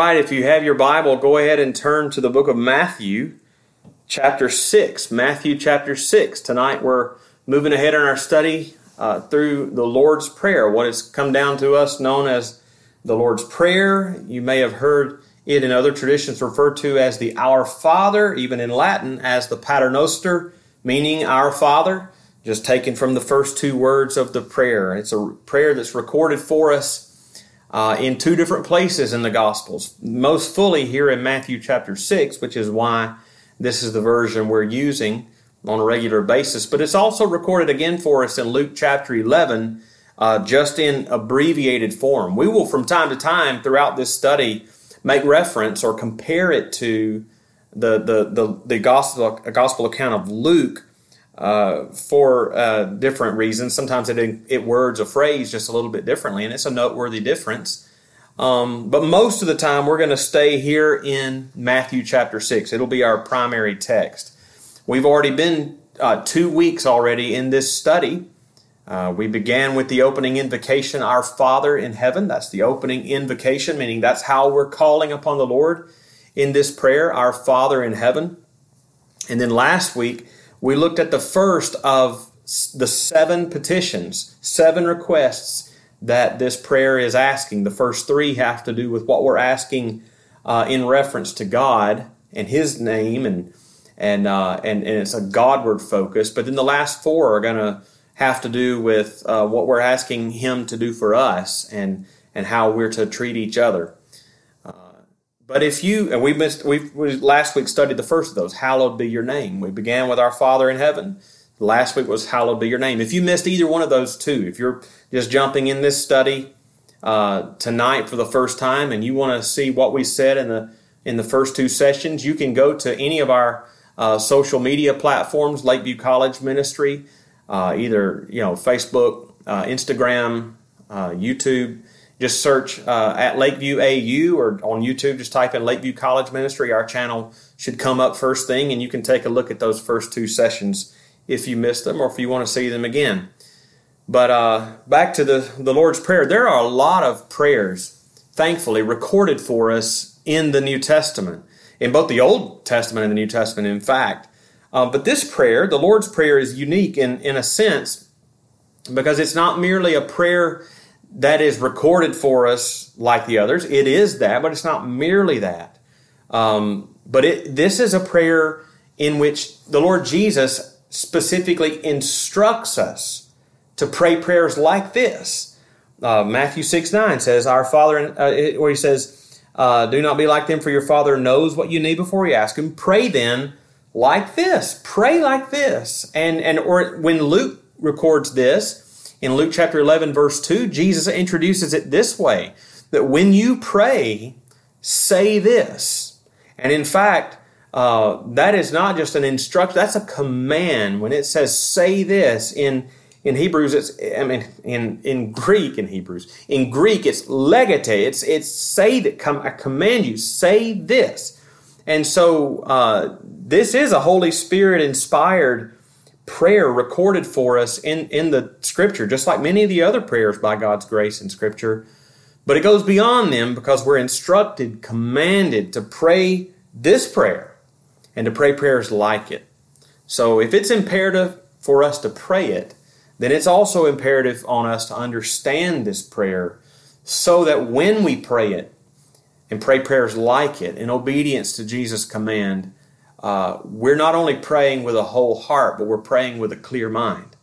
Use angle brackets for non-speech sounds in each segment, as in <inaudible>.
right, if you have your Bible, go ahead and turn to the book of Matthew, chapter 6. Matthew chapter 6. Tonight we're moving ahead in our study uh, through the Lord's Prayer, what has come down to us known as the Lord's Prayer. You may have heard it in other traditions referred to as the Our Father, even in Latin as the Paternoster, meaning Our Father, just taken from the first two words of the prayer. It's a prayer that's recorded for us uh, in two different places in the Gospels. Most fully here in Matthew chapter 6, which is why this is the version we're using on a regular basis. But it's also recorded again for us in Luke chapter 11, uh, just in abbreviated form. We will, from time to time throughout this study, make reference or compare it to the, the, the, the gospel, gospel account of Luke uh, for uh, different reasons. Sometimes it, it words a phrase just a little bit differently, and it's a noteworthy difference. Um, but most of the time, we're going to stay here in Matthew chapter 6. It'll be our primary text. We've already been uh, two weeks already in this study. Uh, we began with the opening invocation, Our Father in heaven. That's the opening invocation, meaning that's how we're calling upon the Lord in this prayer, Our Father in heaven. And then last week, we looked at the first of the seven petitions, seven requests that this prayer is asking. The first three have to do with what we're asking uh, in reference to God and His name, and and, uh, and and it's a Godward focus. But then the last four are going to have to do with uh, what we're asking Him to do for us, and and how we're to treat each other. But if you and we missed, we last week studied the first of those. Hallowed be your name. We began with our Father in heaven. Last week was hallowed be your name. If you missed either one of those two, if you're just jumping in this study uh, tonight for the first time and you want to see what we said in the in the first two sessions, you can go to any of our uh, social media platforms, Lakeview College Ministry, uh, either you know Facebook, uh, Instagram, uh, YouTube just search uh, at Lakeview AU or on YouTube, just type in Lakeview College Ministry. Our channel should come up first thing, and you can take a look at those first two sessions if you missed them or if you want to see them again. But uh, back to the, the Lord's Prayer, there are a lot of prayers, thankfully, recorded for us in the New Testament, in both the Old Testament and the New Testament, in fact. Uh, but this prayer, the Lord's Prayer, is unique in, in a sense because it's not merely a prayer that is recorded for us like the others. It is that, but it's not merely that. Um, but it, this is a prayer in which the Lord Jesus specifically instructs us to pray prayers like this. Uh, Matthew 6 9 says, Our Father, uh, where he says, uh, Do not be like them, for your Father knows what you need before you ask Him. Pray then like this. Pray like this. And, and or when Luke records this, in Luke chapter 11, verse 2, Jesus introduces it this way that when you pray, say this. And in fact, uh, that is not just an instruction, that's a command. When it says say this in in Hebrews, it's I mean in in Greek in Hebrews. In Greek, it's legate. It's it's say that come I command you say this. And so uh, this is a Holy Spirit inspired prayer recorded for us in, in the scripture, just like many of the other prayers by God's grace in scripture. But it goes beyond them because we're instructed, commanded to pray this prayer and to pray prayers like it. So if it's imperative for us to pray it, then it's also imperative on us to understand this prayer so that when we pray it and pray prayers like it in obedience to Jesus' command, uh, we're not only praying with a whole heart, but we're praying with a clear mind.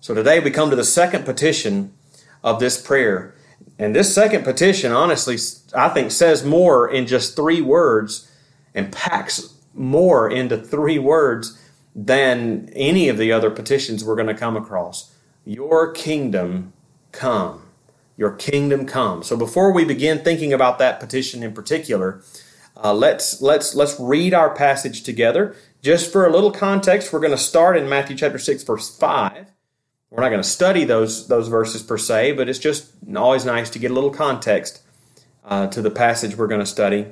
So today we come to the second petition of this prayer. And this second petition, honestly, I think says more in just three words and packs more into three words than any of the other petitions we're going to come across. Your kingdom come. Your kingdom come. So before we begin thinking about that petition in particular, uh, let's let's let's read our passage together. Just for a little context, we're going to start in Matthew chapter six, verse five. We're not going to study those those verses per se, but it's just always nice to get a little context uh, to the passage we're going to study.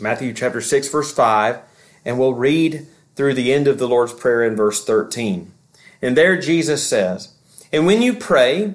Matthew chapter six, verse five, and we'll read through the end of the Lord's prayer in verse thirteen. And there Jesus says, "And when you pray,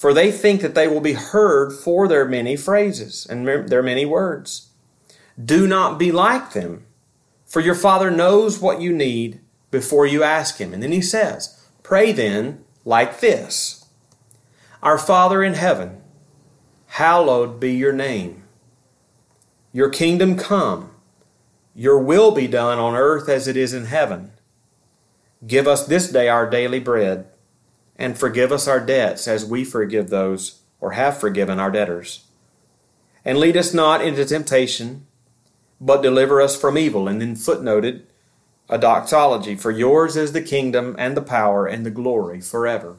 for they think that they will be heard for their many phrases and their many words. Do not be like them, for your Father knows what you need before you ask Him. And then He says, Pray then like this Our Father in heaven, hallowed be your name. Your kingdom come, your will be done on earth as it is in heaven. Give us this day our daily bread and forgive us our debts as we forgive those or have forgiven our debtors. And lead us not into temptation, but deliver us from evil. And then footnoted a doxology For yours is the kingdom and the power and the glory forever.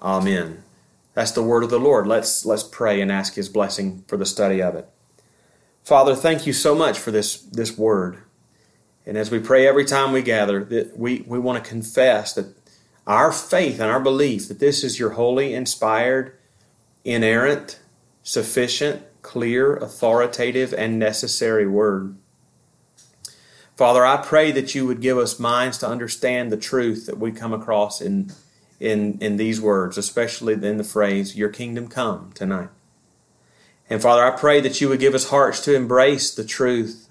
Amen. That's the word of the Lord. Let's, let's pray and ask His blessing for the study of it. Father, thank you so much for this, this word. And as we pray every time we gather, that we, we want to confess that our faith and our belief that this is your holy, inspired, inerrant, sufficient, clear, authoritative, and necessary word. Father, I pray that you would give us minds to understand the truth that we come across in, in, in these words, especially in the phrase, Your kingdom come tonight. And Father, I pray that you would give us hearts to embrace the truth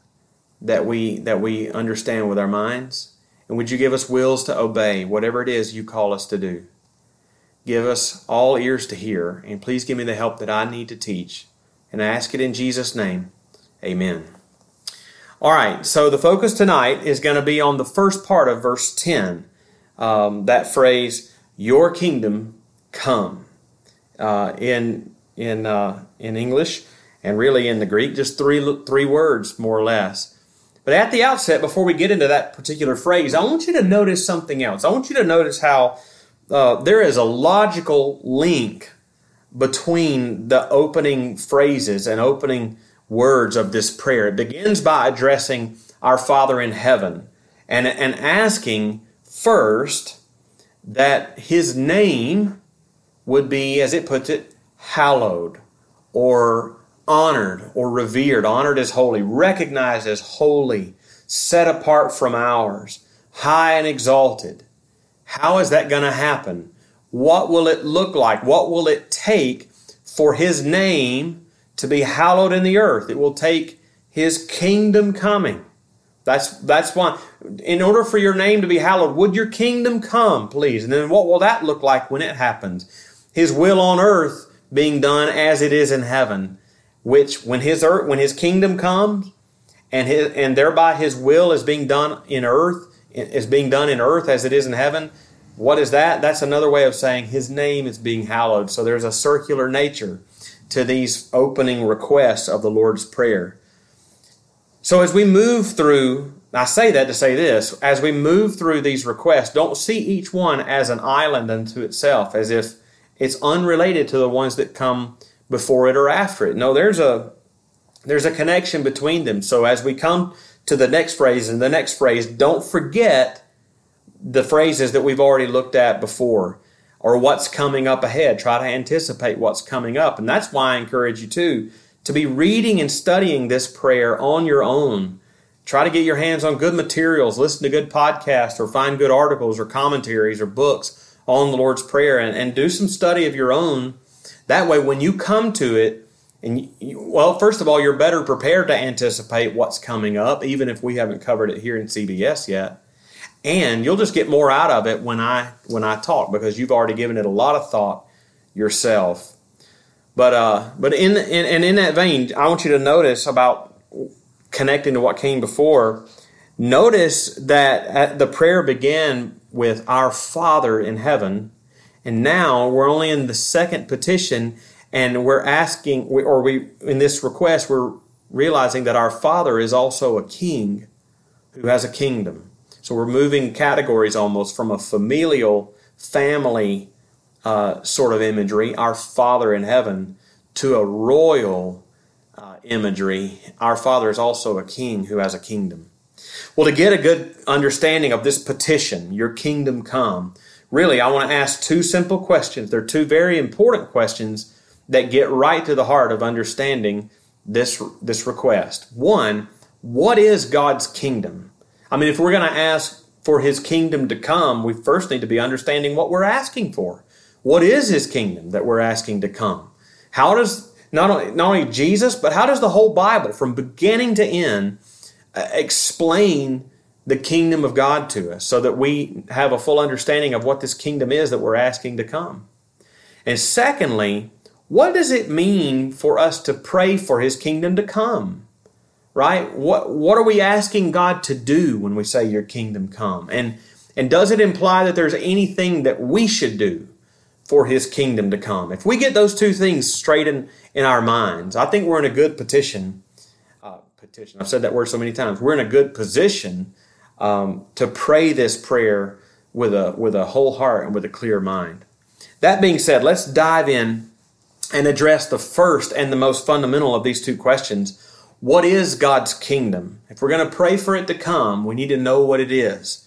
that we, that we understand with our minds and would you give us wills to obey whatever it is you call us to do? Give us all ears to hear, and please give me the help that I need to teach. And I ask it in Jesus' name. Amen. All right, so the focus tonight is going to be on the first part of verse 10. Um, that phrase, Your kingdom come. Uh, in, in, uh, in English, and really in the Greek, just three, three words more or less. But at the outset, before we get into that particular phrase, I want you to notice something else. I want you to notice how uh, there is a logical link between the opening phrases and opening words of this prayer. It begins by addressing our Father in heaven and, and asking first that His name would be, as it puts it, hallowed or honored or revered, honored as holy, recognized as holy, set apart from ours, high and exalted. How is that going to happen? What will it look like? What will it take for His name to be hallowed in the earth? It will take His kingdom coming. That's, that's why, in order for your name to be hallowed, would your kingdom come, please? And then what will that look like when it happens? His will on earth being done as it is in heaven which when his earth, when his kingdom comes and his, and thereby his will is being done in earth is being done in earth as it is in heaven what is that? That's another way of saying his name is being hallowed. So there's a circular nature to these opening requests of the lord's prayer. So as we move through i say that to say this as we move through these requests don't see each one as an island unto itself as if it's unrelated to the ones that come before it or after it. No, there's a there's a connection between them. So as we come to the next phrase and the next phrase, don't forget the phrases that we've already looked at before or what's coming up ahead. Try to anticipate what's coming up. And that's why I encourage you too to be reading and studying this prayer on your own. Try to get your hands on good materials, listen to good podcasts, or find good articles or commentaries or books on the Lord's Prayer and, and do some study of your own that way, when you come to it, and you, well, first of all, you're better prepared to anticipate what's coming up, even if we haven't covered it here in CBS yet. And you'll just get more out of it when I when I talk because you've already given it a lot of thought yourself. But uh, but in, in and in that vein, I want you to notice about connecting to what came before. Notice that the prayer began with "Our Father in heaven." And now we're only in the second petition, and we're asking, or we in this request, we're realizing that our Father is also a king who has a kingdom. So we're moving categories almost from a familial family uh, sort of imagery, our Father in heaven, to a royal uh, imagery, our Father is also a king who has a kingdom. Well, to get a good understanding of this petition, your kingdom come, really, I want to ask two simple questions. They're two very important questions that get right to the heart of understanding this, this request. One, what is God's kingdom? I mean, if we're going to ask for his kingdom to come, we first need to be understanding what we're asking for. What is his kingdom that we're asking to come? How does not only, not only Jesus, but how does the whole Bible, from beginning to end, uh, explain the kingdom of God to us so that we have a full understanding of what this kingdom is that we're asking to come? And secondly, what does it mean for us to pray for his kingdom to come? Right? What what are we asking God to do when we say your kingdom come? And and does it imply that there's anything that we should do for his kingdom to come? If we get those two things straight in, in our minds, I think we're in a good petition. Uh, petition. I've said that word so many times. We're in a good position um, to pray this prayer with a with a whole heart and with a clear mind. That being said, let's dive in and address the first and the most fundamental of these two questions. What is God's kingdom? If we're going to pray for it to come, we need to know what it is.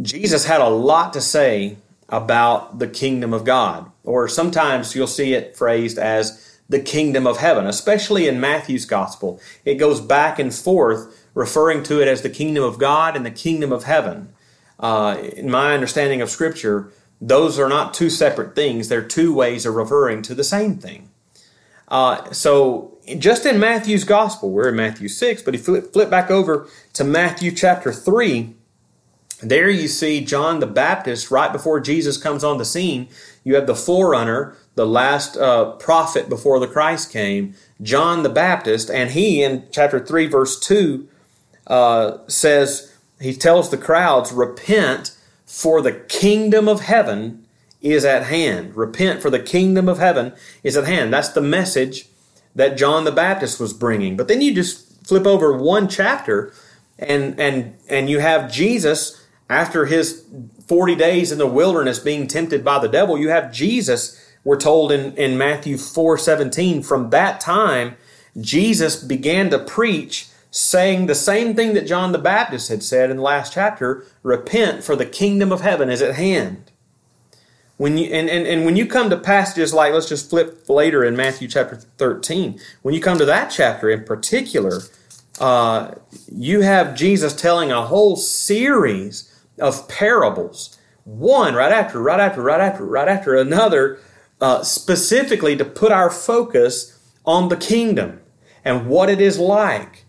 Jesus had a lot to say about the kingdom of God, or sometimes you'll see it phrased as the kingdom of heaven, especially in Matthew's gospel. It goes back and forth referring to it as the kingdom of God and the kingdom of heaven. Uh, in my understanding of Scripture, those are not two separate things. They're two ways of referring to the same thing. Uh, so, just in Matthew's gospel, we're in Matthew 6, but if you flip, flip back over to Matthew chapter 3, there you see John the Baptist right before Jesus comes on the scene. You have the forerunner, the last uh, prophet before the Christ came, John the Baptist, and he in chapter 3, verse 2 uh, says, he tells the crowds, Repent for the kingdom of heaven is at hand. Repent, for the kingdom of heaven is at hand. That's the message that John the Baptist was bringing. But then you just flip over one chapter and and and you have Jesus after his 40 days in the wilderness being tempted by the devil, you have Jesus, we're told in, in Matthew 4 17, from that time, Jesus began to preach saying the same thing that John the Baptist had said in the last chapter repent, for the kingdom of heaven is at hand. When you, and, and, and when you come to passages like, let's just flip later in Matthew chapter 13, when you come to that chapter in particular, uh, you have Jesus telling a whole series of parables, one right after, right after, right after, right after another, uh, specifically to put our focus on the kingdom and what it is like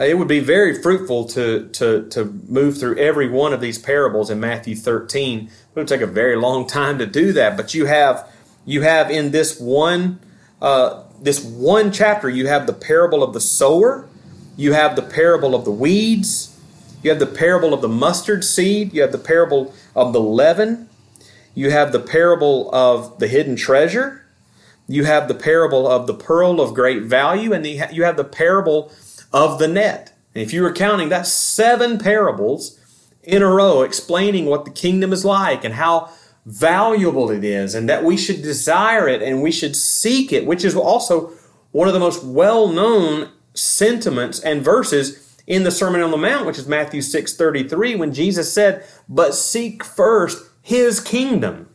it would be very fruitful to, to, to move through every one of these parables in Matthew 13. It would take a very long time to do that, but you have you have in this one uh, this one chapter you have the parable of the sower, you have the parable of the weeds, you have the parable of the mustard seed, you have the parable of the leaven, you have the parable of the hidden treasure, you have the parable of the pearl of great value, and you have the parable of the net. And if you were counting, that's seven parables in a row explaining what the kingdom is like and how valuable it is and that we should desire it and we should seek it, which is also one of the most well known sentiments and verses in the Sermon on the Mount, which is Matthew 6 33, when Jesus said, But seek first his kingdom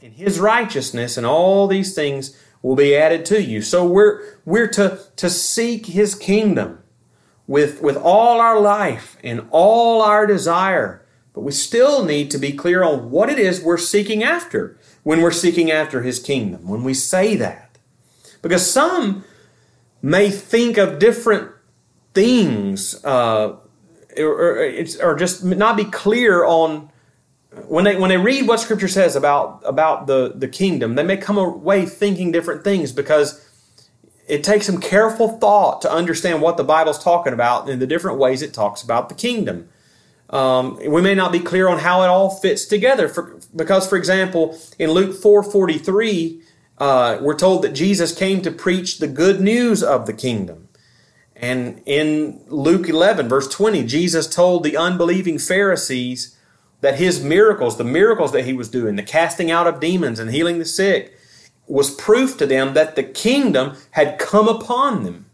and his righteousness, and all these things will be added to you. So we're, we're to, to seek his kingdom with, with all our life and all our desire. But we still need to be clear on what it is we're seeking after when we're seeking after His kingdom, when we say that. Because some may think of different things uh, or, or, just not be clear on when they when they read what scripture says about about the the kingdom they may come away thinking different things because it takes some careful thought to understand what the Bible's talking about in the different ways it talks about the kingdom. Um, we may not be clear on how it all fits together, for, because, for example, in Luke four forty three, uh, we're told that Jesus came to preach the good news of the kingdom. And in Luke 11, verse 20, Jesus told the unbelieving Pharisees that his miracles, the miracles that he was doing, the casting out of demons and healing the sick, was proof to them that the kingdom had come upon them.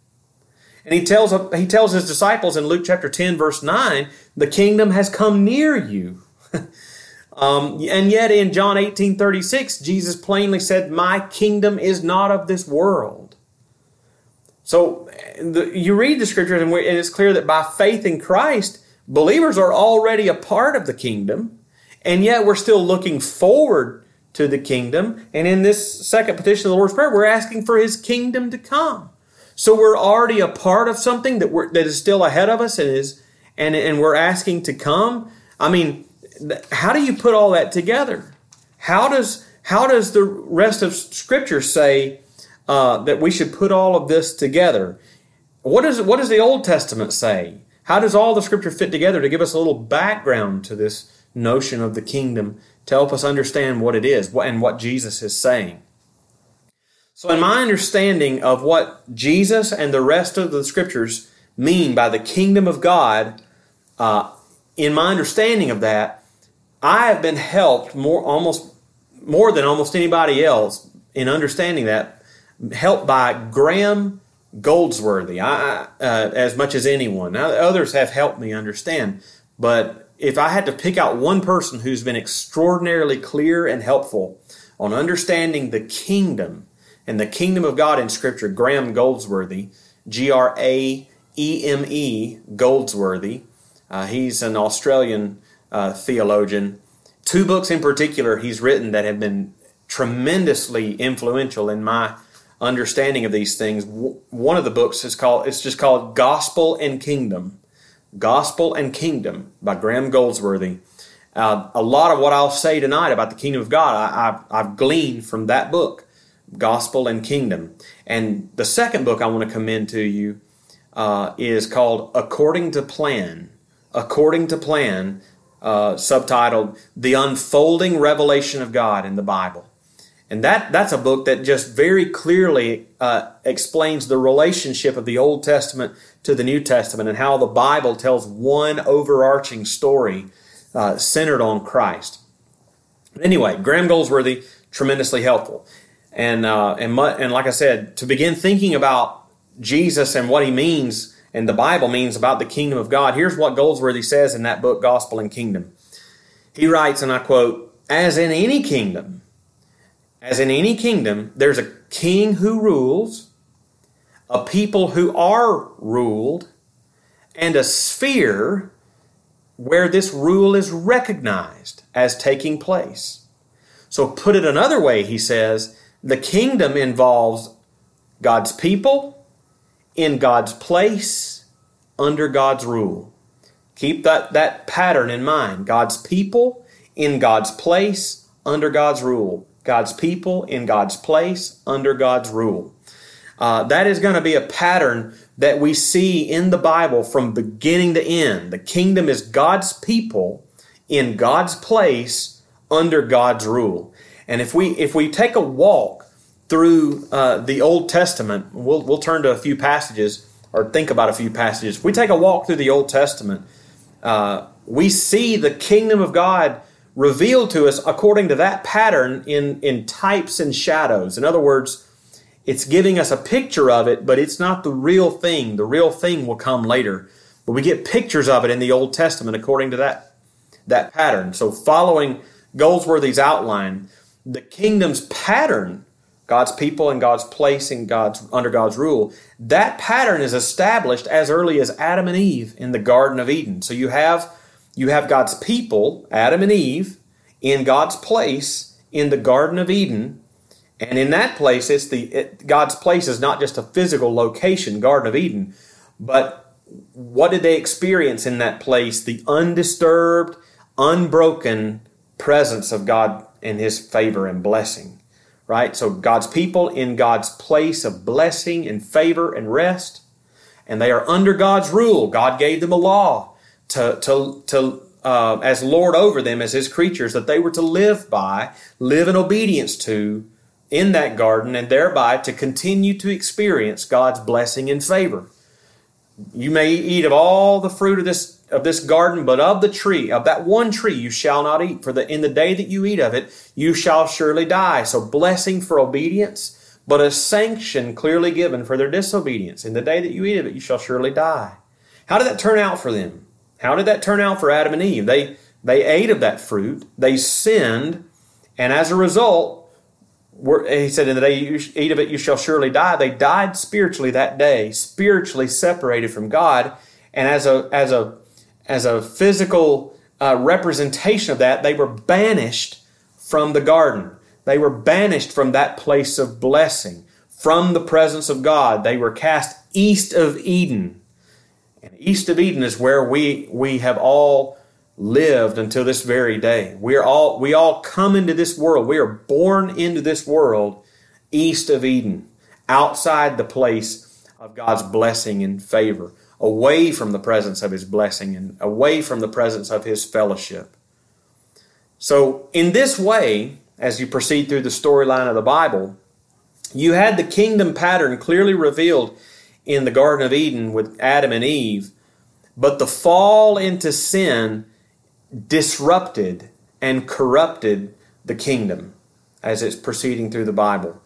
And he tells, he tells his disciples in Luke chapter 10, verse 9, the kingdom has come near you. <laughs> um, and yet in John 18, 36, Jesus plainly said, My kingdom is not of this world. So the, you read the scriptures, and, and it's clear that by faith in Christ, believers are already a part of the kingdom, and yet we're still looking forward to the kingdom. And in this second petition of the Lord's Prayer, we're asking for His kingdom to come. So we're already a part of something that we're, that is still ahead of us and is and and we're asking to come. I mean, how do you put all that together? How does how does the rest of Scripture say uh, that we should put all of this together? What does what does the Old Testament say? How does all the Scripture fit together to give us a little background to this notion of the kingdom to help us understand what it is and what Jesus is saying? So, in my understanding of what Jesus and the rest of the scriptures mean by the kingdom of God, uh, in my understanding of that, I have been helped more almost more than almost anybody else in understanding that, helped by Graeme Goldsworthy. I, uh, as much as anyone. Now, others have helped me understand, but if I had to pick out one person who's been extraordinarily clear and helpful on understanding the kingdom and the kingdom of God in Scripture, Graeme Goldsworthy, G R A E M E Goldsworthy. Uh, he's an Australian uh, theologian. Two books in particular he's written that have been tremendously influential in my understanding of these things. One of the books is called it's just called Gospel and Kingdom. Gospel and Kingdom by Graeme Goldsworthy. Uh, a lot of what I'll say tonight about the kingdom of God, I, have gleaned from that book. Gospel and Kingdom. And the second book I want to commend to you uh, is called According to Plan. According to Plan, uh, subtitled The Unfolding Revelation of God in the Bible. And that, that's a book that just very clearly uh, explains the relationship of the Old Testament to the New Testament and how the Bible tells one overarching story uh, centered on Christ. Anyway, Graeme Goldsworthy, tremendously helpful. And uh, and and like I said, to begin thinking about Jesus and what he means and the Bible means about the kingdom of God, here's what Goldsworthy says in that book, Gospel and Kingdom. He writes, and I quote, "As in any kingdom, as in any kingdom, there's a king who rules, a people who are ruled, and a sphere where this rule is recognized as taking place." So, put it another way, he says, the kingdom involves God's people in God's place under God's rule. Keep that, that pattern in mind. God's people in God's place under God's rule. God's people in God's place under God's rule. Uh, that is going to be a pattern that we see in the Bible from beginning to end. The kingdom is God's people in God's place under God's rule. And if we if we take a walk through uh, the Old Testament, we'll we'll turn to a few passages or think about a few passages. If we take a walk through the Old Testament, uh, we see the kingdom of God revealed to us according to that pattern in in types and shadows. In other words, it's giving us a picture of it, but it's not the real thing. The real thing will come later. But we get pictures of it in the Old Testament according to that that pattern. So following Goldsworthy's outline, the kingdom's pattern, God's people and God's place in God's under God's rule, that pattern is established as early as Adam and Eve in the Garden of Eden. So you have you have God's people, Adam and Eve, in God's place in the Garden of Eden. And in that place, it's the it, God's place is not just a physical location, Garden of Eden, but what did they experience in that place? The undisturbed, unbroken presence of God in his favor and blessing. Right? So God's people in God's place of blessing and favor and rest. And they are under God's rule. God gave them a law to, to, to uh, as Lord over them, as His creatures, that they were to live by, live in obedience to in that garden, and thereby to continue to experience God's blessing and favor. You may eat of all the fruit of this of this garden, but of the tree, of that one tree you shall not eat. For the in the day that you eat of it, you shall surely die. So blessing for obedience, but a sanction clearly given for their disobedience. In the day that you eat of it, you shall surely die. How did that turn out for them? How did that turn out for Adam and Eve? They they ate of that fruit, they sinned, and as a result, he said, In the day you eat of it, you shall surely die. They died spiritually that day, spiritually separated from God. And as a, as a, as a physical uh, representation of that, they were banished from the garden. They were banished from that place of blessing, from the presence of God. They were cast east of Eden. And east of Eden is where we, we have all lived until this very day. We are all we all come into this world. We are born into this world east of Eden, outside the place of God's blessing and favor, away from the presence of his blessing and away from the presence of his fellowship. So, in this way, as you proceed through the storyline of the Bible, you had the kingdom pattern clearly revealed in the Garden of Eden with Adam and Eve, but the fall into sin disrupted and corrupted the kingdom as it's proceeding through the Bible.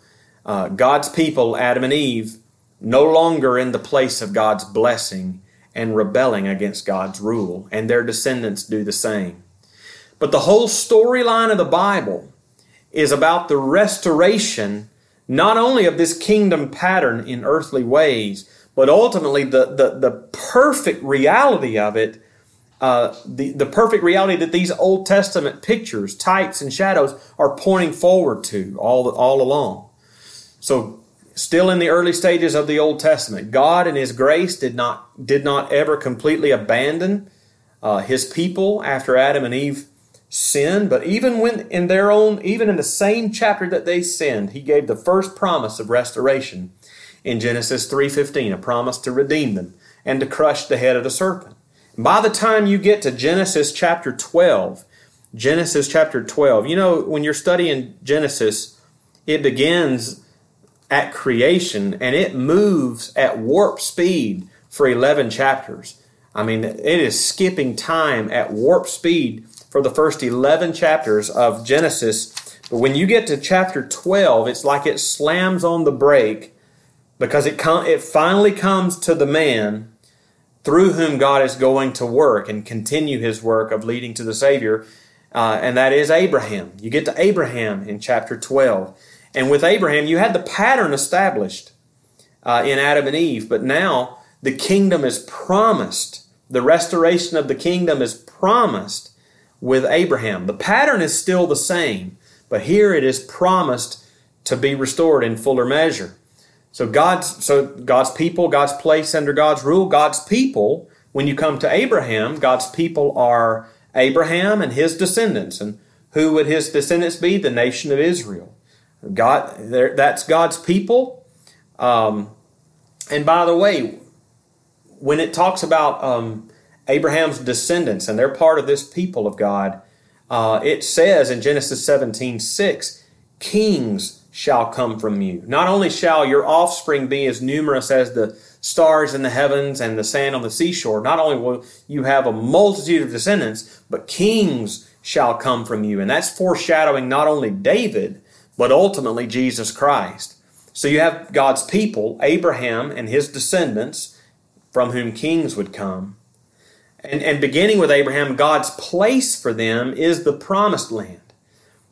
Uh, God's people, Adam and Eve, no longer in the place of God's blessing and rebelling against God's rule, and their descendants do the same. But the whole storyline of the Bible is about the restoration not only of this kingdom pattern in earthly ways, but ultimately the, the, the perfect reality of it uh, the, the perfect reality that these Old Testament pictures, types, and shadows are pointing forward to all, all along. So, still in the early stages of the Old Testament, God in His grace did not, did not ever completely abandon uh, His people after Adam and Eve sinned, but even when in their own, even in the same chapter that they sinned, He gave the first promise of restoration in Genesis 3.15, a promise to redeem them and to crush the head of the serpent. By the time you get to Genesis chapter 12, Genesis chapter 12, you know, when you're studying Genesis, it begins at creation and it moves at warp speed for 11 chapters. I mean, it is skipping time at warp speed for the first 11 chapters of Genesis. But when you get to chapter 12, it's like it slams on the brake because it, com- it finally comes to the man through whom God is going to work and continue his work of leading to the Savior, uh, and that is Abraham. You get to Abraham in chapter 12. And with Abraham, you had the pattern established uh, in Adam and Eve, but now the kingdom is promised. The restoration of the kingdom is promised with Abraham. The pattern is still the same, but here it is promised to be restored in fuller measure. So God's so God's people, God's place under God's rule, God's people, when you come to Abraham, God's people are Abraham and his descendants. And who would his descendants be? The nation of Israel. God that's God's people. Um, and by the way, when it talks about um, Abraham's descendants and they're part of this people of God, uh, it says in Genesis 17 6, kings shall come from you. Not only shall your offspring be as numerous as the stars in the heavens and the sand on the seashore, not only will you have a multitude of descendants, but kings shall come from you. And that's foreshadowing not only David, but ultimately Jesus Christ. So you have God's people, Abraham and his descendants, from whom kings would come. And, and beginning with Abraham, God's place for them is the promised land,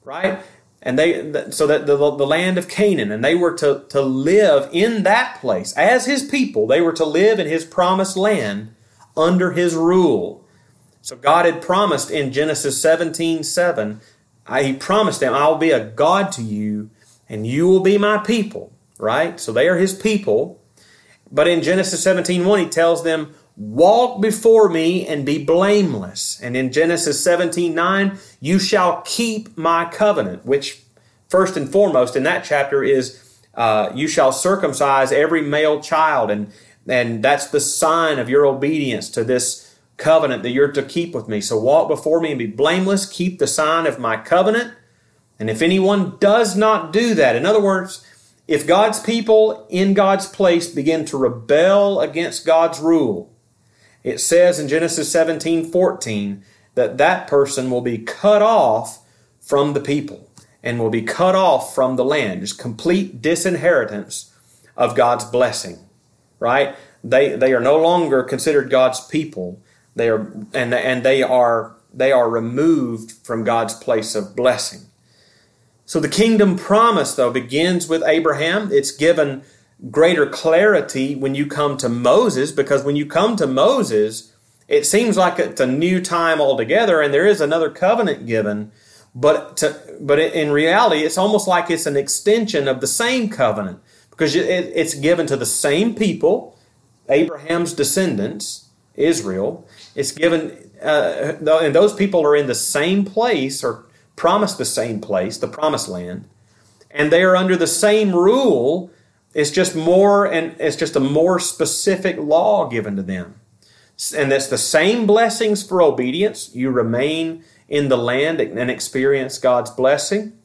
right? And they so that the, the land of canaan and they were to, to live in that place. As his people they were to live in his promised land under his rule. So god had promised in genesis 17 7 he promised them i'll be a god to you and you will be my people right? So they are his people. But in genesis 17 1 he tells them Walk before me and be blameless. And in Genesis 17 9, you shall keep my covenant, which, first and foremost, in that chapter is uh, you shall circumcise every male child. And, and that's the sign of your obedience to this covenant that you're to keep with me. So walk before me and be blameless, keep the sign of my covenant. And if anyone does not do that, in other words, if God's people in God's place begin to rebel against God's rule, it says in Genesis 17 14 that that person will be cut off from the people and will be cut off from the land. Just complete disinheritance of God's blessing, right? They, they are no longer considered God's people. They are, and, and they are, they are removed from God's place of blessing. So the kingdom promise, though, begins with Abraham. It's given greater clarity when you come to Moses, because when you come to Moses, it seems like it's a new time altogether, and there is another covenant given. But to, but in reality, it's almost like it's an extension of the same covenant because it's given to the same people, Abraham's descendants, Israel. It's given, uh, and those people are in the same place or promised the same place, the promised land, and they are under the same rule. It's just more, and it's just a more specific law given to them. And that's the same blessings for obedience. You remain in the land and experience God's blessing.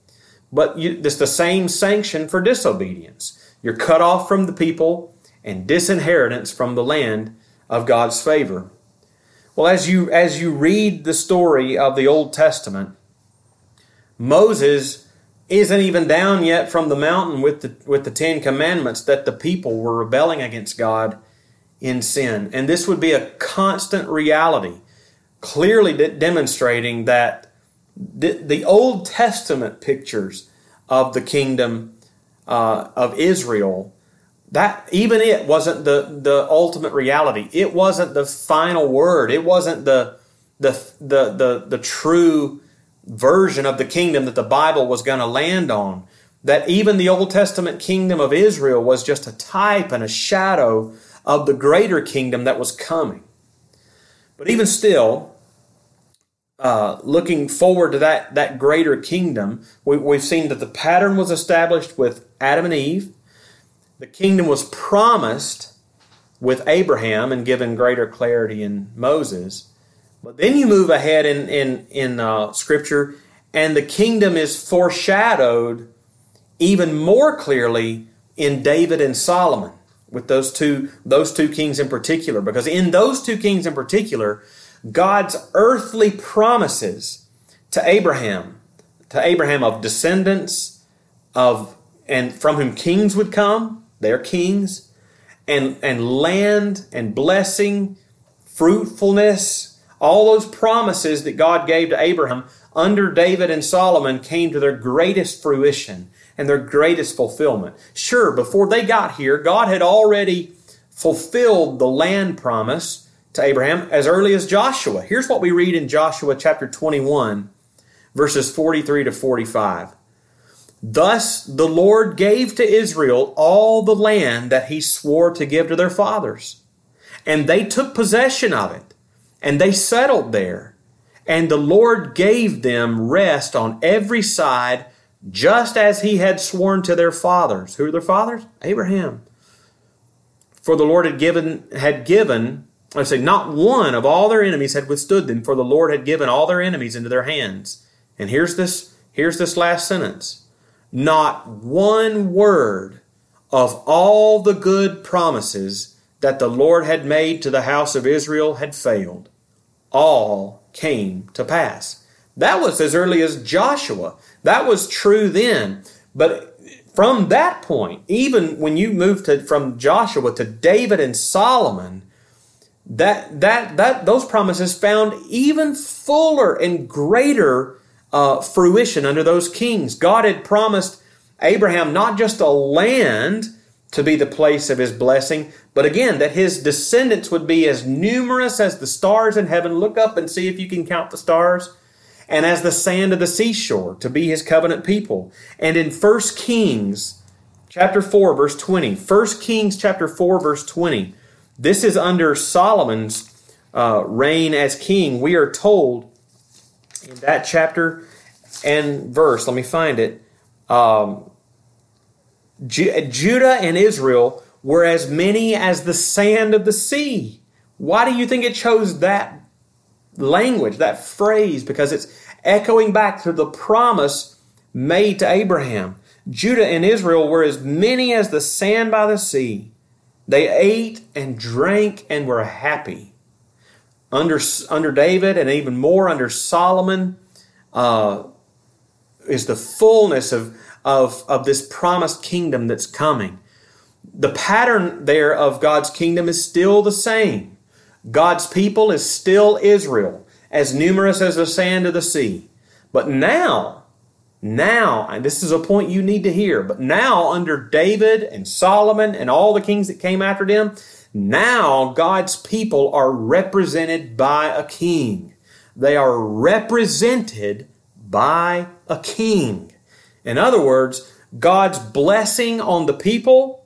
But you, it's the same sanction for disobedience. You're cut off from the people and disinheritance from the land of God's favor. Well, as you as you read the story of the Old Testament, Moses isn't even down yet from the mountain with the with the Ten Commandments that the people were rebelling against God in sin. And this would be a constant reality, clearly de- demonstrating that the, the, Old Testament pictures of the kingdom uh, of Israel, that even it wasn't the, the ultimate reality. It wasn't the final word. It wasn't the, the, the, the, the true version of the kingdom that the Bible was going to land on. That even the Old Testament kingdom of Israel was just a type and a shadow of the greater kingdom that was coming. But even still, uh, looking forward to that, that greater kingdom, we, we've seen that the pattern was established with Adam and Eve. The kingdom was promised with Abraham and given greater clarity in Moses. But then you move ahead in, in, in uh, Scripture, and the kingdom is foreshadowed even more clearly in David and Solomon with those two those two kings in particular. Because in those two kings in particular God's earthly promises to Abraham to Abraham of descendants of and from whom kings would come their kings and and land and blessing fruitfulness all those promises that God gave to Abraham under David and Solomon came to their greatest fruition and their greatest fulfillment. Sure, before they got here, God had already fulfilled the land promise to Abraham as early as Joshua. Here's what we read in Joshua chapter 21, verses 43 to 45. Thus the Lord gave to Israel all the land that he swore to give to their fathers. And they took possession of it, and they settled there. And the Lord gave them rest on every side just as he had sworn to their fathers. Who are their fathers? Abraham. For the Lord had given, had given, I say, not one of all their enemies had withstood them, for the Lord had given all their enemies into their hands. And here's this, here's this last sentence. Not one word of all the good promises that the Lord had made to the house of Israel had failed. All came to pass. That was as early as Joshua. That was true then. But from that point, even when you move to from Joshua to David and Solomon, that that that those promises found even fuller and greater uh, fruition under those kings. God had promised Abraham not just a land to be the place of his blessing, but again that his descendants would be as numerous as the stars in heaven. Look up and see if you can count the stars and as the sand of the seashore to be his covenant people. And in 1 Kings chapter 4 verse 20, 1 Kings chapter 4 verse 20, this is under Solomon's uh, reign as king. We are told in that chapter and verse, let me find it, um, Judah and Israel were as many as the sand of the sea. Why do you think it chose that language, that phrase, because it's echoing back to the promise made to Abraham. Judah and Israel were as many as the sand by the sea. They ate and drank and were happy. under under David and even more under Solomon uh, is the fullness of, of, of this promised kingdom that's coming. The pattern there of God's kingdom is still the same. God's people is still Israel, as numerous as the sand of the sea. But now, now, and this is a point you need to hear, but now under David and Solomon and all the kings that came after them, now God's people are represented by a king. They are represented by a king. In other words, God's blessing on the people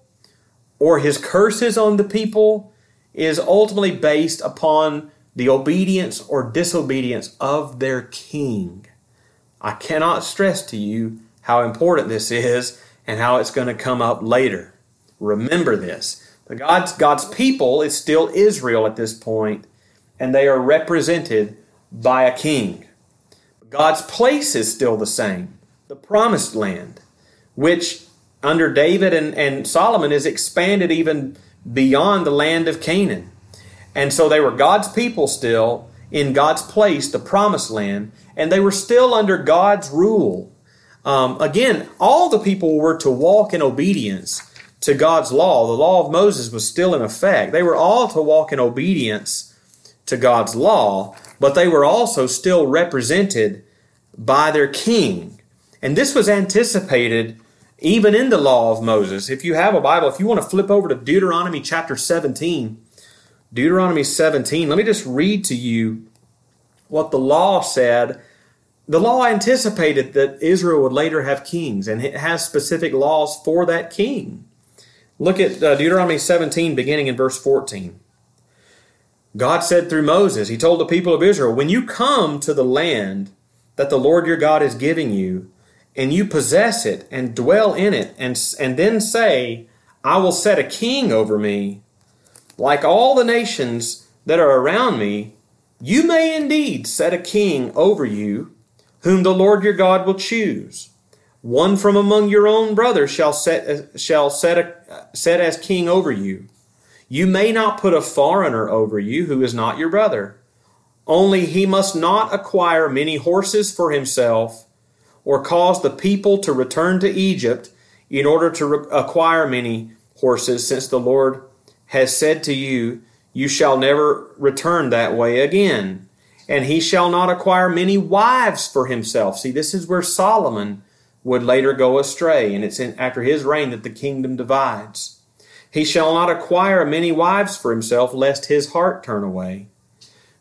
or his curses on the people is ultimately based upon the obedience or disobedience of their king. I cannot stress to you how important this is and how it's going to come up later. Remember this. The God's, God's people is still Israel at this point, and they are represented by a king. God's place is still the same the promised land, which under David and, and Solomon is expanded even beyond the land of Canaan. And so they were God's people still in God's place, the promised land, and they were still under God's rule. Um, again, all the people were to walk in obedience to God's law. The law of Moses was still in effect. They were all to walk in obedience to God's law, but they were also still represented by their king. And this was anticipated even in the law of Moses. If you have a Bible, if you want to flip over to Deuteronomy chapter 17, Deuteronomy 17, let me just read to you what the law said. The law anticipated that Israel would later have kings, and it has specific laws for that king. Look at uh, Deuteronomy 17, beginning in verse 14. God said through Moses, He told the people of Israel, When you come to the land that the Lord your God is giving you, and you possess it and dwell in it, and, and then say, I will set a king over me, like all the nations that are around me, you may indeed set a king over you, whom the Lord your God will choose. One from among your own brothers shall set uh, shall set a, uh, set as king over you. You may not put a foreigner over you who is not your brother. Only he must not acquire many horses for himself, or cause the people to return to Egypt in order to re- acquire many horses, since the Lord has said to you, You shall never return that way again. And he shall not acquire many wives for himself. See, this is where Solomon would later go astray, and it's in, after his reign that the kingdom divides. He shall not acquire many wives for himself, lest his heart turn away.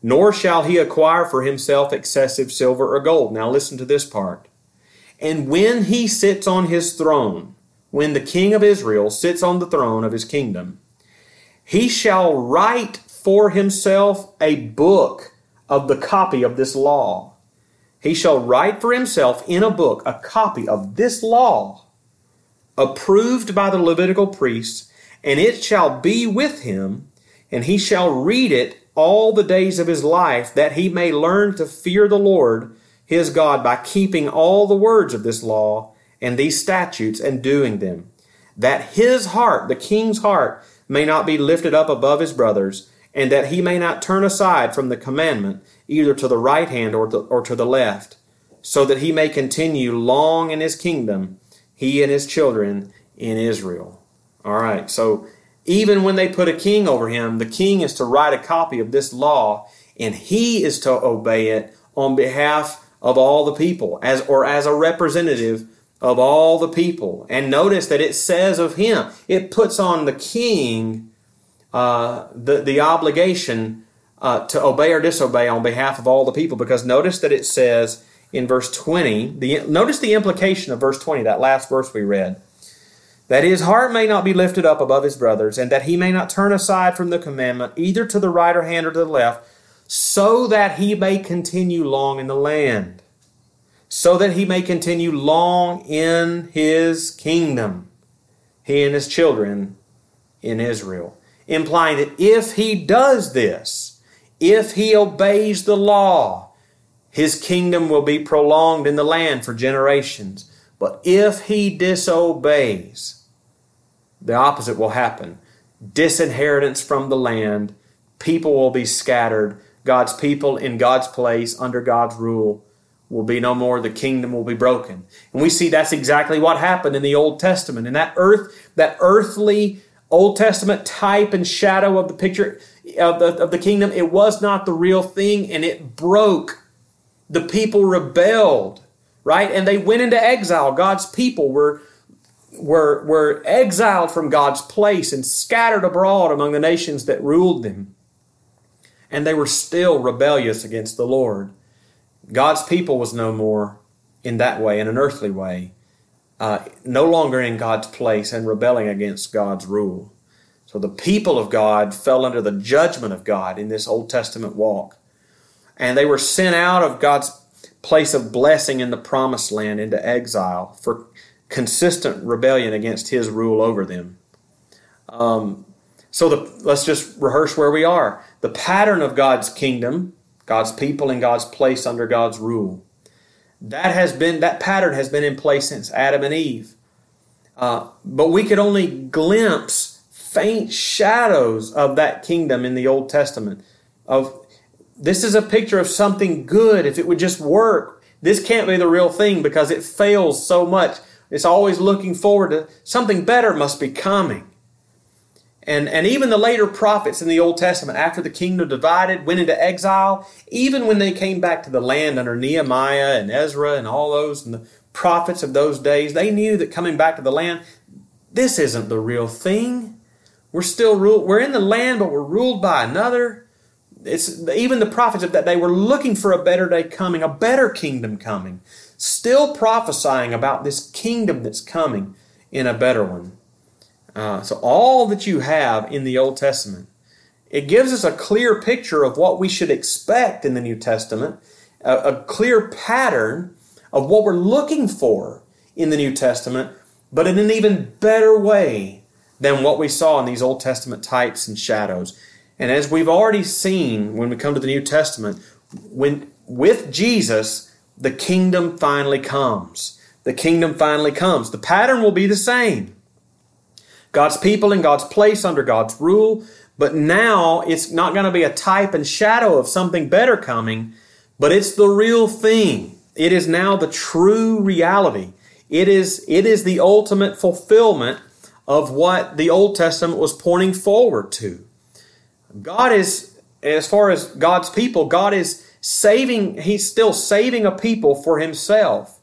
Nor shall he acquire for himself excessive silver or gold. Now listen to this part. And when he sits on his throne, when the king of Israel sits on the throne of his kingdom, he shall write for himself a book of the copy of this law. He shall write for himself in a book a copy of this law, approved by the Levitical priests, and it shall be with him, and he shall read it all the days of his life, that he may learn to fear the Lord his God by keeping all the words of this law and these statutes and doing them, that his heart, the king's heart, may not be lifted up above his brothers, and that he may not turn aside from the commandment either to the right hand or to, or to the left, so that he may continue long in his kingdom, he and his children in Israel. All right, so even when they put a king over him, the king is to write a copy of this law, and he is to obey it on behalf of all the people, as or as a representative of all the people. And notice that it says of him, it puts on the king uh, the the obligation uh, to obey or disobey on behalf of all the people. Because notice that it says in verse 20, the, notice the implication of verse 20, that last verse we read, that his heart may not be lifted up above his brothers, and that he may not turn aside from the commandment, either to the right or hand or to the left, so that he may continue long in the land, so that he may continue long in his kingdom, he and his children in Israel. Implying that if he does this, if he obeys the law, his kingdom will be prolonged in the land for generations. But if he disobeys, the opposite will happen disinheritance from the land, people will be scattered, God's people in God's place under God's rule will be no more. The kingdom will be broken. And we see that's exactly what happened in the Old Testament. And that earth, that earthly Old Testament type and shadow of the picture of the, of the kingdom, it was not the real thing and it broke. The people rebelled, right? And they went into exile. God's people were were, were exiled from God's place and scattered abroad among the nations that ruled them. And they were still rebellious against the Lord. God's people was no more in that way, in an earthly way, uh, no longer in God's place and rebelling against God's rule. So the people of God fell under the judgment of God in this Old Testament walk. And they were sent out of God's place of blessing in the promised land into exile for consistent rebellion against his rule over them. Um, so the, let's just rehearse where we are. The pattern of God's kingdom God's people and God's place under God's rule. That has been that pattern has been in place since Adam and Eve. Uh, but we could only glimpse faint shadows of that kingdom in the Old Testament. Of this is a picture of something good if it would just work. This can't be the real thing because it fails so much. It's always looking forward to something better must be coming. And, and even the later prophets in the Old Testament, after the kingdom divided, went into exile, even when they came back to the land under Nehemiah and Ezra and all those and the prophets of those days, they knew that coming back to the land, this isn't the real thing. We're still ruled, we're in the land, but we're ruled by another. It's even the prophets of that day were looking for a better day coming, a better kingdom coming, still prophesying about this kingdom that's coming in a better one. Uh, so, all that you have in the Old Testament, it gives us a clear picture of what we should expect in the New Testament, a, a clear pattern of what we're looking for in the New Testament, but in an even better way than what we saw in these Old Testament types and shadows. And as we've already seen when we come to the New Testament, when with Jesus, the kingdom finally comes. The kingdom finally comes. The pattern will be the same. God's people in God's place under God's rule. But now it's not going to be a type and shadow of something better coming, but it's the real thing. It is now the true reality. It is, it is the ultimate fulfillment of what the Old Testament was pointing forward to. God is, as far as God's people, God is saving, He's still saving a people for Himself.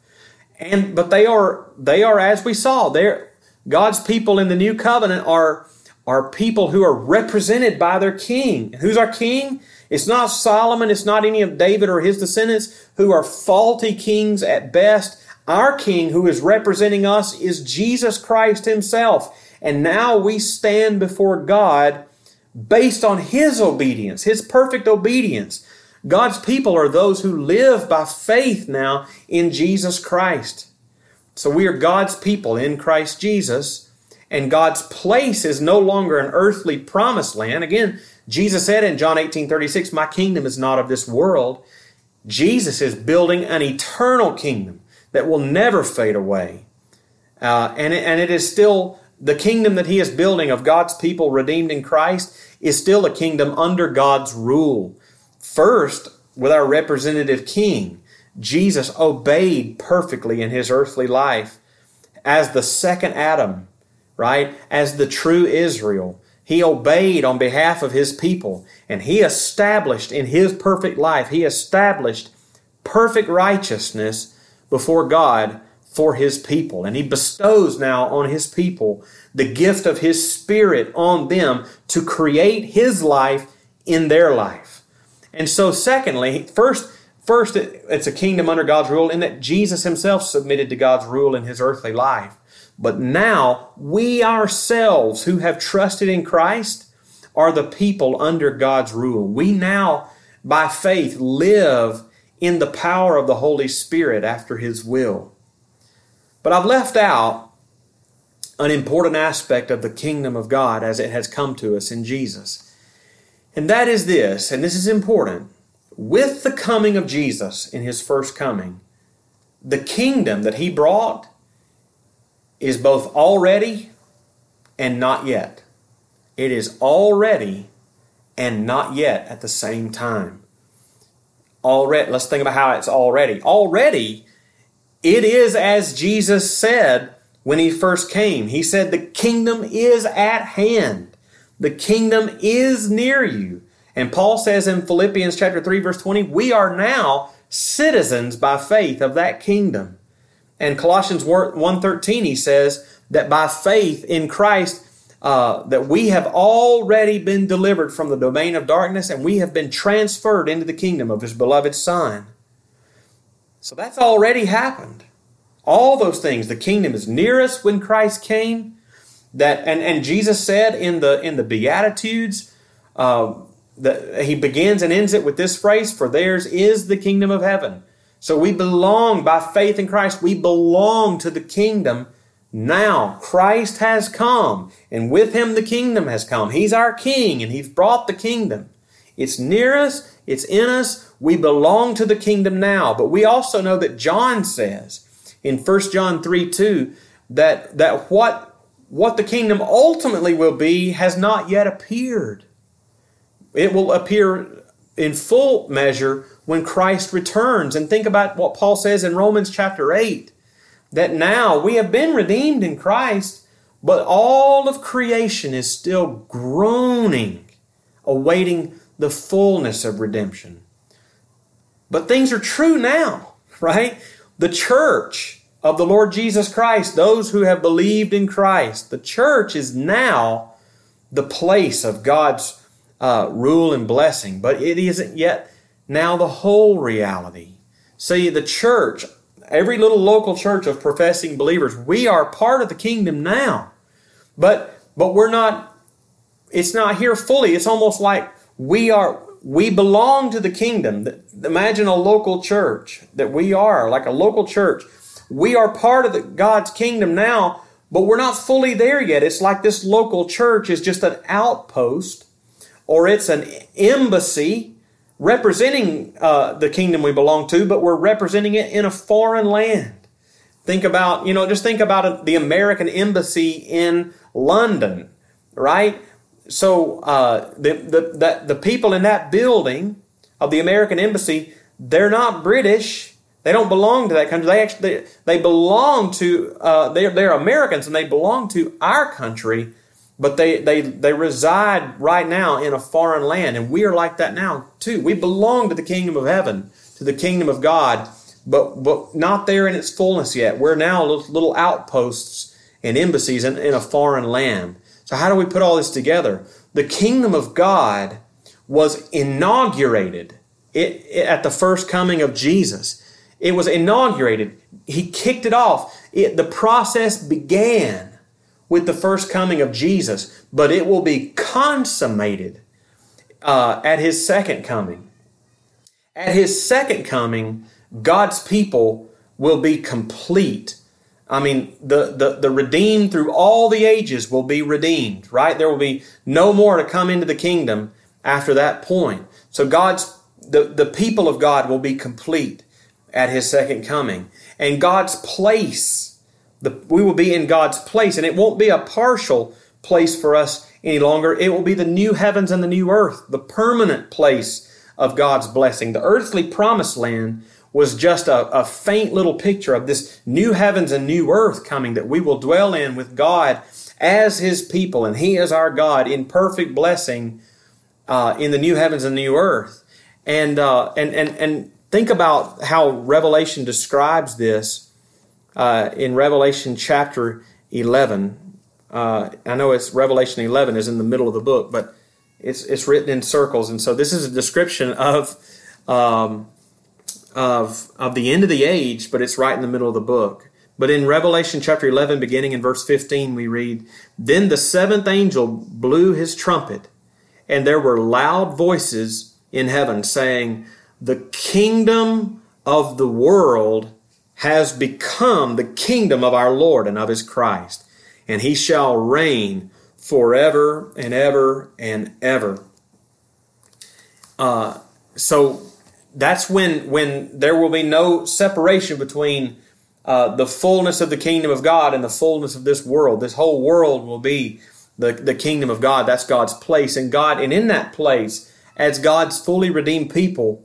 And, but they are, they are, as we saw, they're, God's people in the new covenant are, are people who are represented by their king. Who's our king? It's not Solomon, it's not any of David or his descendants who are faulty kings at best. Our king who is representing us is Jesus Christ himself. And now we stand before God based on his obedience, his perfect obedience. God's people are those who live by faith now in Jesus Christ. So we are God's people in Christ Jesus, and God's place is no longer an earthly promised land. Again, Jesus said in John 18 36, My kingdom is not of this world. Jesus is building an eternal kingdom that will never fade away. Uh, and, it, and it is still the kingdom that he is building of God's people redeemed in Christ is still a kingdom under God's rule. First, with our representative king, Jesus obeyed perfectly in his earthly life as the second Adam, right? As the true Israel. He obeyed on behalf of his people and he established in his perfect life, he established perfect righteousness before God for his people. And he bestows now on his people the gift of his spirit on them to create his life in their life. And so, secondly, first, First, it's a kingdom under God's rule in that Jesus himself submitted to God's rule in his earthly life. But now, we ourselves who have trusted in Christ are the people under God's rule. We now, by faith, live in the power of the Holy Spirit after his will. But I've left out an important aspect of the kingdom of God as it has come to us in Jesus. And that is this, and this is important with the coming of Jesus in his first coming, the kingdom that he brought is both already and not yet. It is already and not yet at the same time. already. Let's think about how it's already. Already, it is as Jesus said when he first came. He said, The kingdom is at hand, the kingdom is near you. And Paul says in Philippians chapter 3 verse 20, we are now citizens by faith of that kingdom. And Colossians 1:13 he says that by faith in Christ uh, that we have already been delivered from the domain of darkness and we have been transferred into the kingdom of his beloved son. So that's already happened. All those things. The kingdom is near us when Christ came. That and, and Jesus said in the in the Beatitudes, uh, that he begins and ends it with this phrase, for theirs is the kingdom of heaven. So we belong by faith in Christ, we belong to the kingdom. Now Christ has come, and with him the kingdom has come. He's our king, and he's brought the kingdom. It's near us, it's in us. We belong to the kingdom now. But we also know that John says in 1 John 3 2 that, that what, what the kingdom ultimately will be has not yet appeared. It will appear in full measure when Christ returns. And think about what Paul says in Romans chapter 8 that now we have been redeemed in Christ, but all of creation is still groaning, awaiting the fullness of redemption. But things are true now, <laughs> right? The church of the Lord Jesus Christ, those who have believed in Christ, the church is now the place of God's uh, rule and blessing, but it isn't yet now the whole reality. See, the church, every little local church of professing believers, we are part of the kingdom now, but but we're not. It's not here fully. It's almost like we are. We belong to the kingdom. Imagine a local church that we are, like a local church. We are part of the, God's kingdom now, but we're not fully there yet. It's like this local church is just an outpost or it's an embassy representing uh, the kingdom we belong to, but we're representing it in a foreign land. Think about, you know, just think about the American embassy in London, right? So uh, the, the, the, the people in that building of the American embassy, they're not British. They don't belong to that country. They actually they belong to uh, they're they're Americans and they belong to our country but they, they, they reside right now in a foreign land, and we are like that now too. We belong to the kingdom of heaven, to the kingdom of God, but, but not there in its fullness yet. We're now little outposts and embassies in, in a foreign land. So, how do we put all this together? The kingdom of God was inaugurated it, it, at the first coming of Jesus. It was inaugurated. He kicked it off. It, the process began with the first coming of Jesus, but it will be consummated uh, at his second coming. At his second coming, God's people will be complete. I mean, the, the, the redeemed through all the ages will be redeemed, right? There will be no more to come into the kingdom after that point. So God's the, the people of God will be complete at his second coming. And God's place the, we will be in God's place, and it won't be a partial place for us any longer. It will be the new heavens and the new earth, the permanent place of God's blessing. The earthly promised land was just a, a faint little picture of this new heavens and new earth coming that we will dwell in with God as His people, and He is our God in perfect blessing uh, in the new heavens and new earth. And, uh, and, and, and think about how Revelation describes this uh, in Revelation chapter 11. Uh, I know it's Revelation 11 is in the middle of the book, but it's it's written in circles, and so this is a description of um, of of the end of the age, but it's right in the middle of the book. But in Revelation chapter 11, beginning in verse 15, we read, Then the seventh angel blew his trumpet, and there were loud voices in heaven saying, The kingdom of the world has become the kingdom of our Lord and of his Christ, and he shall reign forever and ever and ever. Uh, so that's when when there will be no separation between uh, the fullness of the kingdom of God and the fullness of this world. This whole world will be the, the kingdom of God. That's God's place. And God, and in that place, as God's fully redeemed people,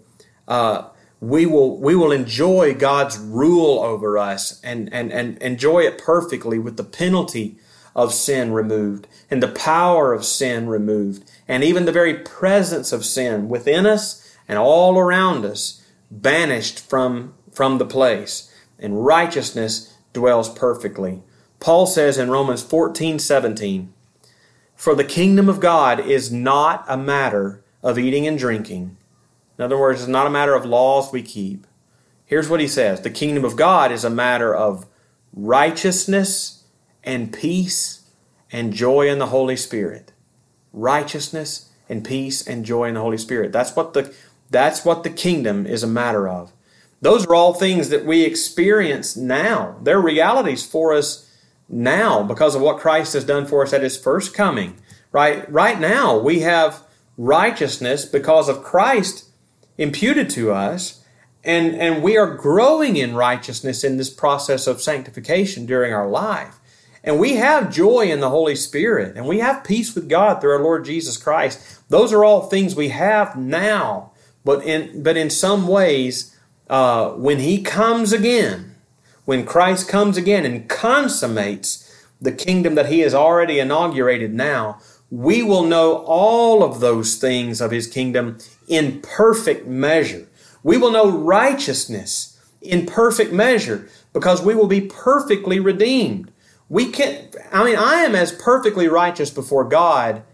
uh, we will we will enjoy God's rule over us and, and, and enjoy it perfectly with the penalty of sin removed and the power of sin removed and even the very presence of sin within us and all around us banished from, from the place and righteousness dwells perfectly. Paul says in Romans 14, 17, For the kingdom of God is not a matter of eating and drinking. In other words, it's not a matter of laws we keep. Here's what he says The kingdom of God is a matter of righteousness and peace and joy in the Holy Spirit. Righteousness and peace and joy in the Holy Spirit. That's what the that's what the kingdom is a matter of. Those are all things that we experience now. They're realities for us now because of what Christ has done for us at his first coming. Right right now we have righteousness because of Christ imputed to us and and we are growing in righteousness in this process of sanctification during our life. And we have joy in the Holy Spirit and we have peace with God through our Lord Jesus Christ. Those are all things we have now. But in but in some ways uh, when he comes again, when Christ comes again and consummates the kingdom that he has already inaugurated now, we will know all of those things of his kingdom in perfect measure. We will know righteousness in perfect measure because we will be perfectly redeemed. We can I mean I am as perfectly righteous before God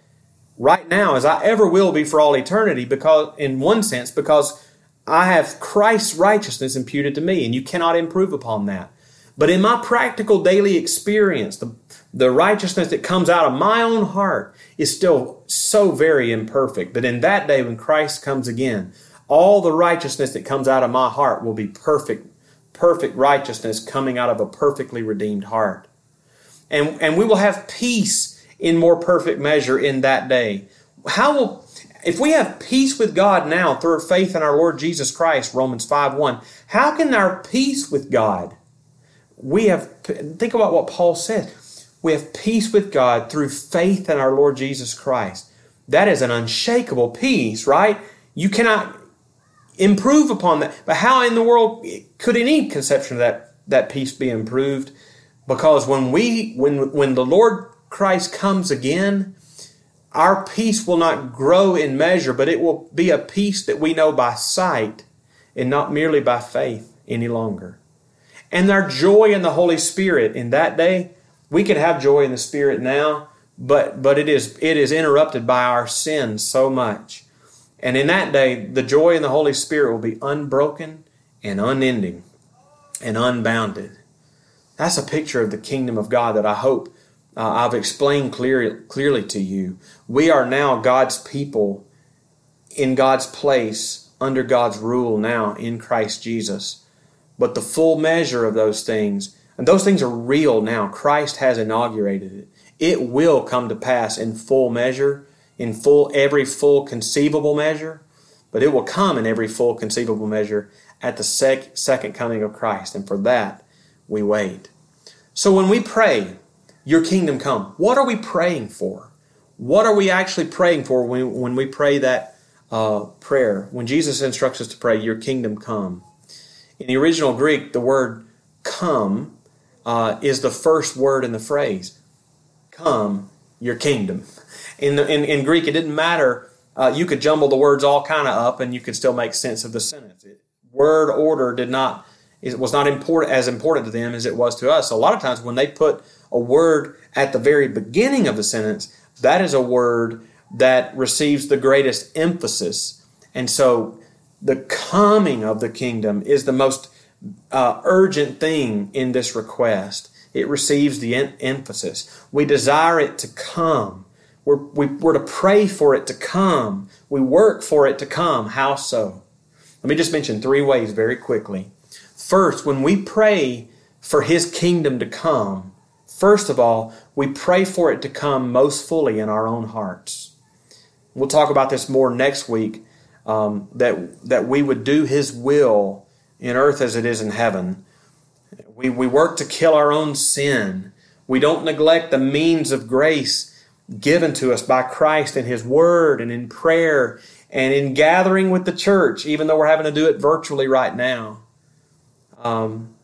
right now as I ever will be for all eternity because in one sense because I have Christ's righteousness imputed to me, and you cannot improve upon that. But in my practical daily experience, the, the righteousness that comes out of my own heart is still so very imperfect But in that day when Christ comes again, all the righteousness that comes out of my heart will be perfect, perfect righteousness coming out of a perfectly redeemed heart. And, and we will have peace in more perfect measure in that day. How will, if we have peace with God now through faith in our Lord Jesus Christ, Romans 5 1, how can our peace with God? We have, think about what Paul said. We have peace with God through faith in our Lord Jesus Christ. That is an unshakable peace, right? You cannot improve upon that. But how in the world could any conception of that, that peace be improved? Because when we, when, when the Lord Christ comes again, our peace will not grow in measure, but it will be a peace that we know by sight and not merely by faith any longer. And our joy in the Holy Spirit in that day, we can have joy in the Spirit now, but but it is it is interrupted by our sins so much. And in that day, the joy in the Holy Spirit will be unbroken and unending and unbounded. That's a picture of the kingdom of God that I hope uh, I've explained clear, clearly to you. We are now God's people in God's place under God's rule now in Christ Jesus. But the full measure of those things, and those things are real now, Christ has inaugurated it. It will come to pass in full measure, in full every full conceivable measure, but it will come in every full conceivable measure at the sec- second coming of Christ. And for that, we wait. So when we pray, your kingdom come. What are we praying for? What are we actually praying for when, when we pray that uh, prayer? When Jesus instructs us to pray, Your kingdom come. In the original Greek, the word come uh, is the first word in the phrase. Come, your kingdom. In, the, in, in Greek, it didn't matter. Uh, you could jumble the words all kind of up and you could still make sense of the sentence. It, word order did not it was not important as important to them as it was to us. A lot of times when they put a word at the very beginning of the sentence, that is a word that receives the greatest emphasis. And so the coming of the kingdom is the most uh, urgent thing in this request. It receives the emphasis. We desire it to come. We're, we, we're to pray for it to come. We work for it to come. How so? Let me just mention three ways very quickly. First, when we pray for His kingdom to come, First of all, we pray for it to come most fully in our own hearts. We'll talk about this more next week. Um, that that we would do His will in earth as it is in heaven. We we work to kill our own sin. We don't neglect the means of grace given to us by Christ in His Word and in prayer and in gathering with the church, even though we're having to do it virtually right now. Um,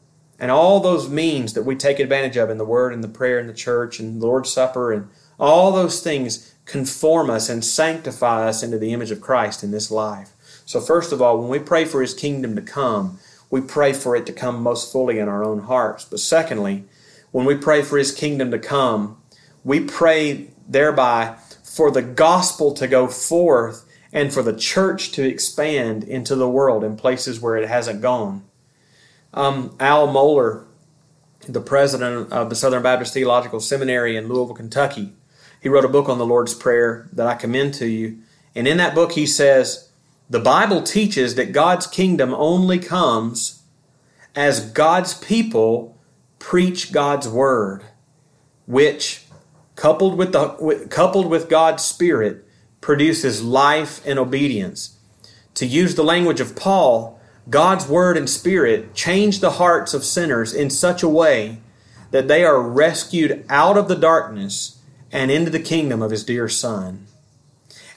and all those means that we take advantage of in the Word and the prayer and the church and Lord's Supper and all those things conform us and sanctify us into the image of Christ in this life. So, first of all, when we pray for His kingdom to come, we pray for it to come most fully in our own hearts. But secondly, when we pray for His kingdom to come, we pray thereby for the gospel to go forth and for the church to expand into the world in places where it hasn't gone. Um, Al Mohler, the president of the Southern Baptist Theological Seminary in Louisville, Kentucky, he wrote a book on the Lord's Prayer that I commend to you. And in that book, he says, The Bible teaches that God's kingdom only comes as God's people preach God's word, which, coupled with, the, coupled with God's Spirit, produces life and obedience. To use the language of Paul, God's Word and Spirit change the hearts of sinners in such a way that they are rescued out of the darkness and into the kingdom of His dear Son.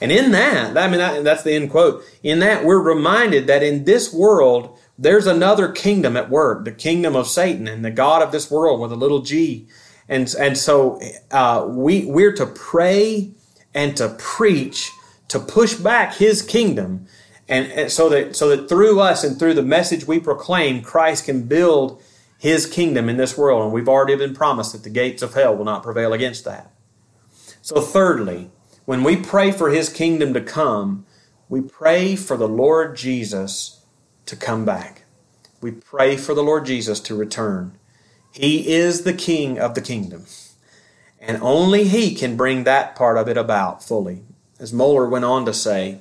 And in that, I mean, that's the end quote. In that, we're reminded that in this world, there's another kingdom at work, the kingdom of Satan and the God of this world with a little g. And, and so uh, we, we're to pray and to preach to push back his kingdom and, and, so that so that through us and through the message we proclaim Christ can build his kingdom in this world and we've already been promised that the gates of hell will not prevail against that. So thirdly, when we pray for his kingdom to come, we pray for the Lord Jesus to come back. We pray for the Lord Jesus to return. He is the king of the kingdom. And only he can bring that part of it about fully. As Mohler went on to say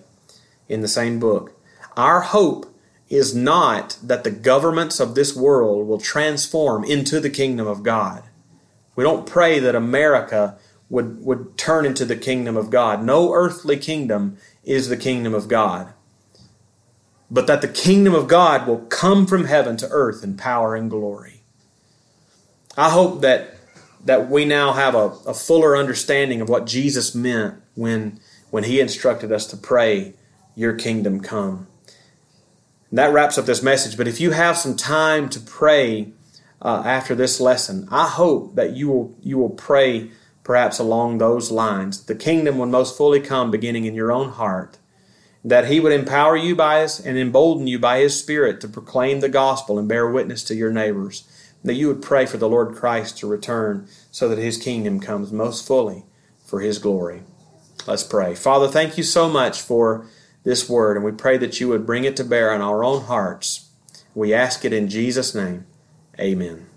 in the same book, our hope is not that the governments of this world will transform into the kingdom of God. We don't pray that America would, would turn into the kingdom of God. No earthly kingdom is the kingdom of God. But that the kingdom of God will come from heaven to earth in power and glory. I hope that that we now have a, a fuller understanding of what Jesus meant when, when he instructed us to pray, Your kingdom come. And that wraps up this message. But if you have some time to pray uh, after this lesson, I hope that you will, you will pray perhaps along those lines. The kingdom would most fully come beginning in your own heart. That he would empower you by his and embolden you by his spirit to proclaim the gospel and bear witness to your neighbors that you would pray for the Lord Christ to return so that his kingdom comes most fully for his glory. Let's pray. Father, thank you so much for this word, and we pray that you would bring it to bear on our own hearts. We ask it in Jesus' name. Amen.